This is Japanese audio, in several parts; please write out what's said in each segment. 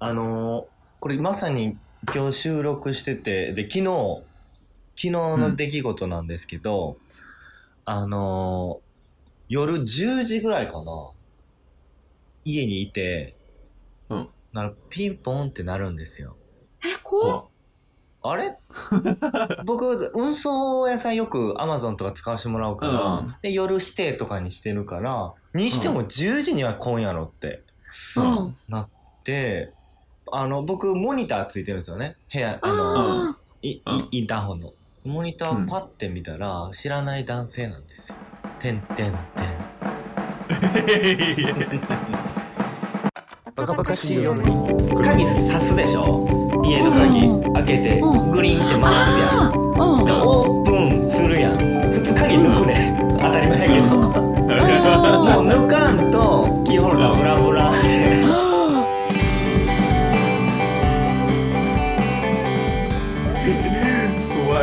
あのーこれまさに今日収録してて、で、昨日、昨日の出来事なんですけど、あのー夜10時ぐらいかな、家にいて、うん。なるピンポンってなるんですよ。え、怖っ。あれ？僕、運送屋さんよく Amazon とか使わせてもらうから、うんで、夜指定とかにしてるから、にしても10時には来んやろって。うん。なって、あの、僕、モニターついてるんですよね。部屋、あの、あいいうんインターホンの。モニターをパッて見たら、知らない男性なんですよ。てんてんてん。バカバカしいよ。鍵さすでしょ？家の鍵うん開けてうんグリーンってー回すやん。でオープンするやん。普通鍵抜くね。当たり前やけど。もうあ抜かんとキーホルダーブラブラって。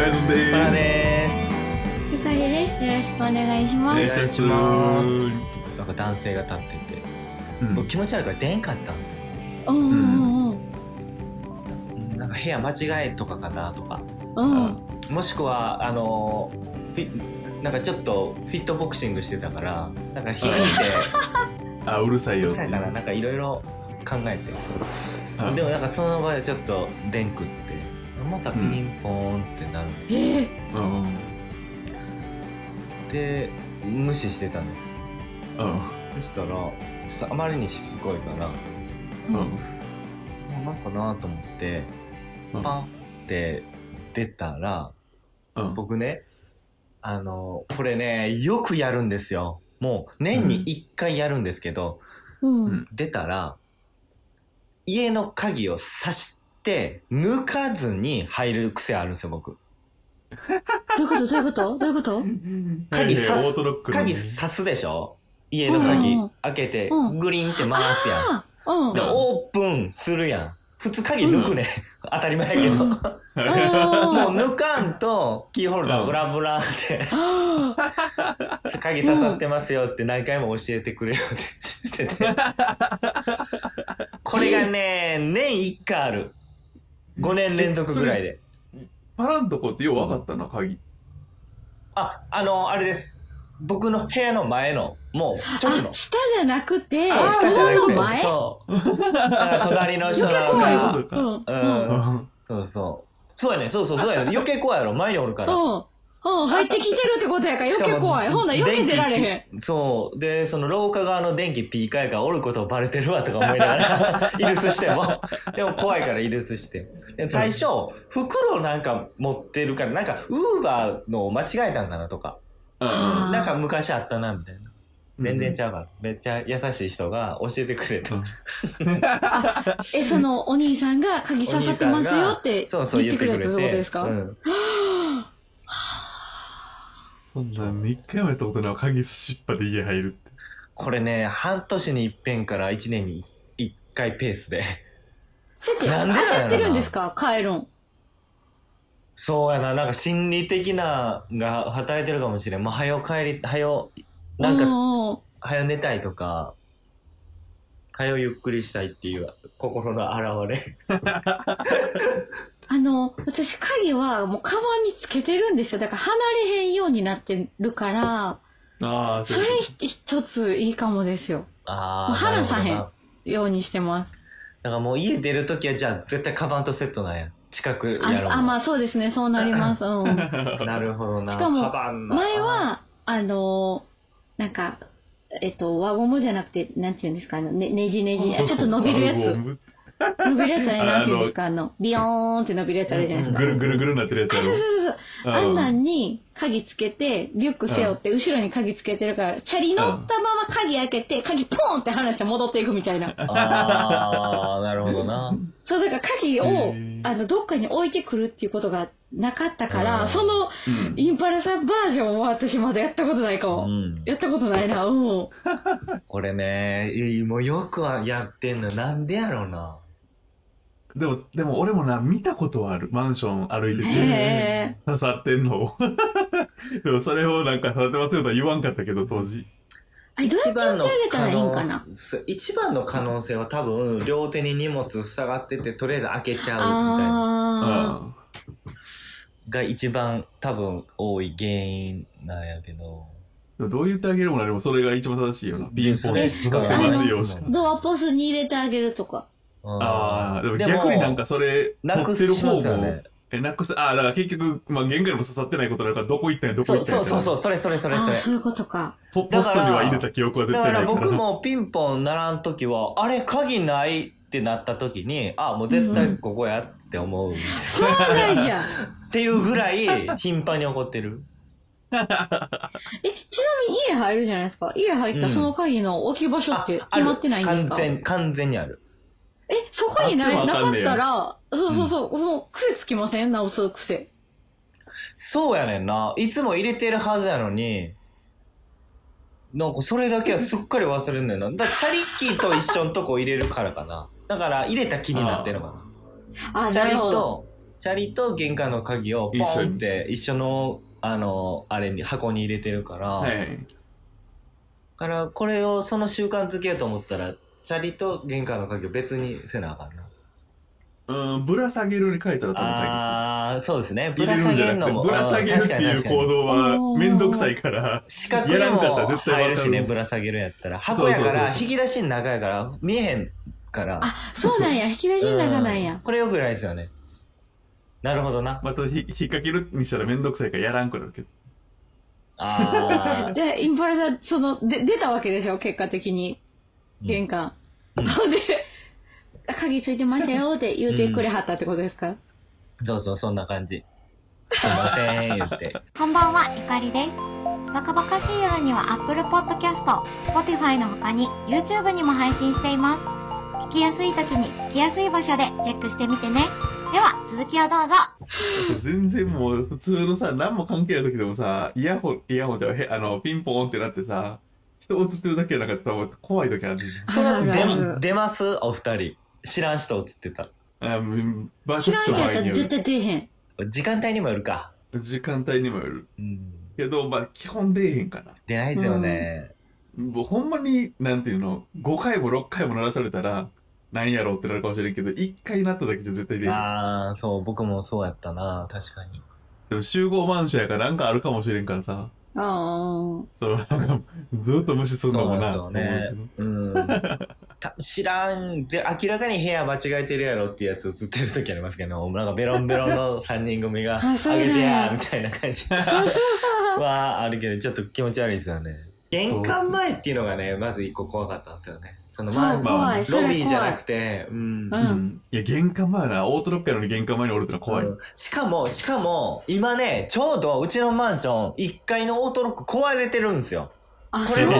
ー怖いのでバラーす。でーす。ゆかりです。よろしくお願いしおます。願いしまます。なんか男性が立ってて、うん僕気持ち悪いから出んかったんですよ。うんうんうんなんか部屋間違えとかかなとか。うん。もしくは、あのー、フィなんかちょっとフィットボクシングしてたから、なんか響いて、あ、うるさいうよ。るさいかな、なんかいろいろ考えて。あでもなんかその場でちょっとでんくって、またピンポーンってなるんでえーうん。うん。で、無視してたんですよ。そしたら、さあまりにしつこいから、うん。もうなんかなと思って、うんパンって出たら、うん。僕ね、あの、これね、よくやるんですよ。もう年に一回やるんですけど、うん。うん出たら、家の鍵を刺して、抜かずに入る癖あるんですよ、僕。どういうこと？どういうこと？どういうこと？鍵刺す鍵刺すでしょ？家の鍵うん開けてうん。グリーンって回すやん。で、オープンするやん。普通鍵抜くね。当たり前やけど。もう抜かんと、キーホルダーブラブラって、鍵刺さってますよって何回も教えてくれよって言ってて。これがね、年1回ある。5年連続ぐらいで。パランとこってよう分かったな、鍵。あ、あの、あれです。僕の部屋の前の、もう、あ、直下の。じゃなくて、そう、下じゃなくて。その前？そう。だから隣の人なの怖いわ。か。かうん。ううん。ん。そうそう。そうやね、そうそう、そうやね。余計怖いやろ、前におるから。うん。うん。入ってきてるってことやから余計怖い。ほんなら余計出られへん。そう。で、その廊下側の電気ピーカーやからおることバレてるわとか思いながら、イルスしても。でも怖いからイルスして。で最初、袋なんか持ってるから、なんか、ウーバーの間違えたんかなとか。うんなんか昔あったな、みたいな。全然ちゃうから。めっちゃ優しい人が教えてくれた。え、そのお兄さんが鍵刺さってますよってそうそう言ってくれてことですか？うん。そんなん一回もやったことない鍵すしっぱで家入るって。これね、半年に一遍から一年に一回ペースで。それってなんでなんやろな焦ってるんですか？帰るん。そうやな、なんか心理的なが働いてるかもしれん。もう早よ帰り、早よ、なんか、か、早よ寝たいとか、早よゆっくりしたいっていう心の表れ。あの、私鍵はもうカバンにつけてるんですよ。だから離れへんようになってるから、ああ、それ一ついいかもですよ。ああ、もう離さへんようにしてます。だからもう家出るときはじゃあ絶対カバンとセットなんや。近くあやろう。あ、まあそうですね。そうなります。うん。なるほどな。しかもカバンな前、は、あの、なんか、えっと、輪ゴムじゃなくて、なんていうんですか、あの、ね、ねじねじ、あちょっと伸びるやつ。伸びるやつあれ、なんていうんですか、あの、ビヨーンって伸びるやつあるじゃないですか。ぐるぐるぐるなってるやつあ、やろそうそう。そうそう。あんなんに鍵つけて、リュック背負って、後ろに鍵つけてるから、チャリ乗ったまま鍵開けて、鍵ポーンって離して戻っていくみたいな。ああ、なるほどな。そう、だから鍵をあの、どっかに置いてくるっていうことがなかったかうら、んその、うん。インパラさんバージョンは私まだやったことないかも。うん。やったことないな、うん。これね、いもうよくはやってんの。なんでやろうな。でも、でも俺もな、見たことはある。マンション歩いてて、へ刺さってんのを。でもそれをなんか刺さってますよとは言わんかったけど、当時。一番の可能かなそう一番の可能性は多分両手に荷物塞がっててとりあえず開けちゃうみたいなあが一番多分多い原因なんやけどうんどう言ってあげるもなでもそれが一番正しいよな。ピンポンそれしかないますよしかあ。ドアポスに入れてあげるとか。うんああ、でも逆になんかそれ、なく取ってる方しますよも、ねえ、なくす、ああ、だから結局、まあ、玄関にも刺さってないことだから、どこ行ったんや、どこそう行ったんや。そうそうそうそれそれそれそれああ、そういうことか。ポポストには入れた記憶は絶だから対ないから。僕もピンポン鳴らん時はあれ鍵ないってなった時にあもう絶対ここやって思うんですよ、そうなんや。っていうぐらい頻繁に起こってるえ、ちなみに家入るじゃないですか。家入ったその鍵の置き場所って決まってないんですか、完全完全にあるえ、そこにないなかったら、そうそうそう、もう癖つきません？直す癖。そうやねんな。いつも入れてるはずやのに。なんかそれだけはすっかり忘れんねんな。だチャリッキーと一緒のとこ入れるからかな。だから入れた気になってるのかな。あ、チャリなるほど。と、チャリと玄関の鍵をポンって一緒の、あの、あれに、箱に入れてるから、はい。だからこれをその習慣づけようと思ったら、チャリと玄関の鍵を別にせなあかんな。うん、ぶら下げるに書いたら多分解ああ、そうですね。決する。入れるんじゃなくて、ぶら下げるっていう行動はめんどくさいから、四角にやらんかったもら絶対わかる入るしね、ぶら下げるやったら。箱やかそうそうら、そう引き出しの中やから、見えへんから。あ、そうなんや。引き出しの中なんうんや。これよくないですよね。なるほどな。またひ引っ掛けるにしたらめんどくさいからやらんくなるけど。あ じゃあ、インパラダ、その、で、出たわけでしょ結果的に。玄関。うんで、鍵ついてましたよって言うてくれはったってことですか、うそう、そんな感じ。すいません、言って。こんばんは、ゆかりです。バカバカしい夜には Apple Podcast、Spotify の他に YouTube にも配信しています。聞きやすい時に聞きやすい場所でチェックしてみてね。では、続きをどうぞ。全然もう普通のさ、何も関係ない時でもさ、イヤホン、イヤホンじゃへあの、ピンポーンってなってさ、人映ってるだけじゃなかったら怖い時あるそれあるある出出ます？お二人。知らん人映ってた。あうんバ知らん人やったら絶前によ対出えへん。時間帯にもよるか。る。時間帯にもよる。うん。けど、まあ、基本出えへんかな。出ないですよね。もうほんまに、なんていうの、5回も6回も鳴らされたら、なんやろうってなるかもしれんけど、1回鳴っただけじゃ絶対出えへん。ああ、そう、僕もそうやったな、確かに。でも集合マンションやからなんかあるかもしれんからさ、ああ。そう、なんか、ずっと無視するのもな、そうなんですよね。うん。た知らん、で、明らかに部屋間違えてるやろっていうやつ映ってる時ありますけど、なんかベロンベロンの3人組が、あげてやーみたいな感じはあるけど、ちょっと気持ち悪いですよね。玄関前っていうのがね、まず一個怖かったんですよね。その前そう怖い。それロビーじゃなくて、うん。ううんん。いや、玄関前な、オートロックやのに玄関前におるってのは怖い。うんしかも、しかも、今ね、ちょうどうちのマンション、1階のオートロック壊れてるんですよ。これも。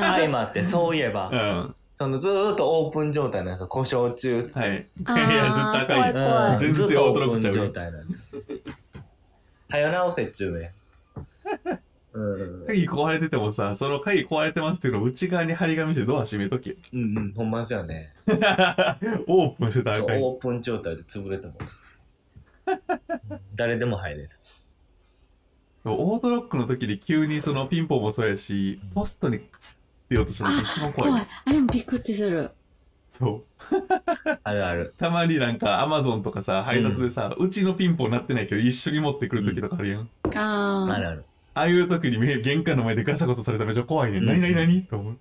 相まって、そういえばう。ん。そのずーっとオープン状態なんですよ。故障中。はい。いや、絶あー対あかん怖い全然ずっとオートロックちゃうよオープン状態なんですよ。はよ直せっちゅうね。うん。鍵壊れててもさ、その鍵壊れてますっていうのを内側に張り紙してドア閉めとけ。うんうん、ほんまですよね。オープンしてたらあかんよ。そうオープン状態で潰れたもん。誰でも入れる。オートロックの時に急にそのピンポンもそうやし、ポストにクツッって言おうとしたら一番怖い。怖い。あれもびっくりする。そう。あるある。たまになんかアマゾンとかさ、配達でさ、うちのピンポンなってないけど一緒に持ってくる時とかあるやん。ああ。あるある。ああいう時にめ玄関の前でガサゴソされたらめっちゃ怖いね。うん何何何と思う。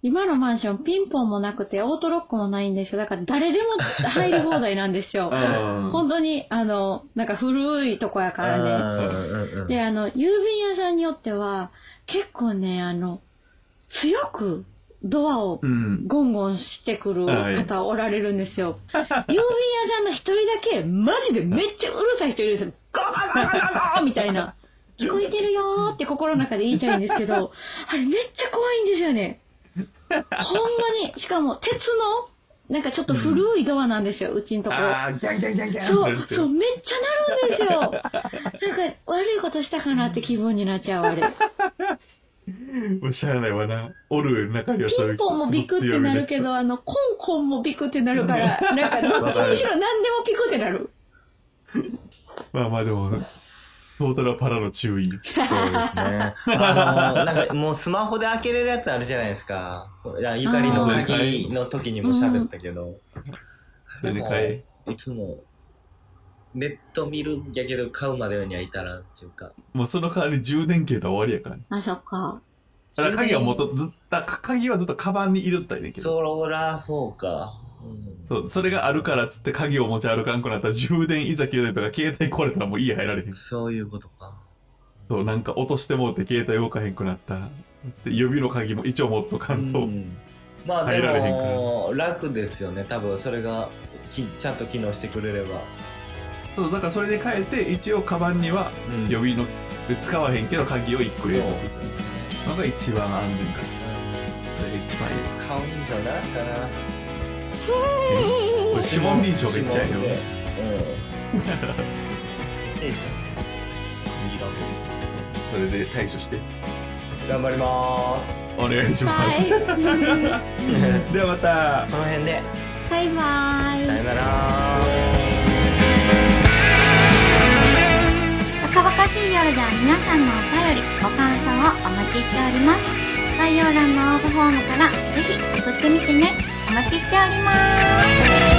今のマンションピンポンもなくてオートロックもないんですよ。だから誰でも入り放題なんですよ。本当に、あの、なんか古いとこやからね。で、あの、郵便屋さんによっては、結構ね、あの、強くドアをうん。ゴンゴンしてくる方おられるんですよ。郵便屋さんの一人だけ、マジでめっちゃうるさい人いるんですよ。ゴーゴーゴーゴーゴーみたいな。聞こえてるよーって心の中で言いたいんですけど、あれめっちゃ怖いんですよね。ほんまに、しかも鉄の、なんかちょっと古いドアなんですよ、うちんとこ。ああ、ギャンギャンギャンギャンそう、そう、めっちゃなるんですよ。なんか、悪いことしたかなって気分になっちゃう、あれ。もうしゃあないわな。おる中にはそういう人ピンポンもビクってなるけど、あの、コンコンもビクってなるから、なんか、どっちにしろ何でもピクってなる。まあまあでも、トータルパラの注意。そうですね。あの、なんかもうスマホで開けれるやつあるじゃないですか。ゆかりの鍵の時にも喋ったけど。いつも、ネット見るんやけど買うまでにはいたらんっていうか。もうその代わり充電切れたら終わりやからね。あ、そっか。だから鍵はもっとずっと、鍵はずっとカバンに入れとったらいいねんけど。そら、そうか。うんそう、それがあるからっつって鍵を持ち歩かんくなったら充電いざ切れたりとか携帯壊れたらもう家入られへん。そういうことか。そう、なんか落としてもうて携帯動かへんくなった。で指の鍵も一応持っとかんと。うんまあでも、楽ですよね。多分それがきちゃんと機能してくれれば。そう、だからそれで変えて、一応カバンにはうん予備の、使わへんけど鍵を一個入れとくそうですねのが一番安全かそれが一番いい。顔認証ならんかな。え？指紋認証めっちゃいいよ指紋で。うん。めっちゃいいですよ。いい色それで対処して。頑張りまーす。お願いします。はい。ではまた。この辺で、バイバイ。さよならバカしい夜では皆さんのお便り、ご感想をお待ちしております。概要欄の応募フォームからぜひ送ってみてね。お待ちしております。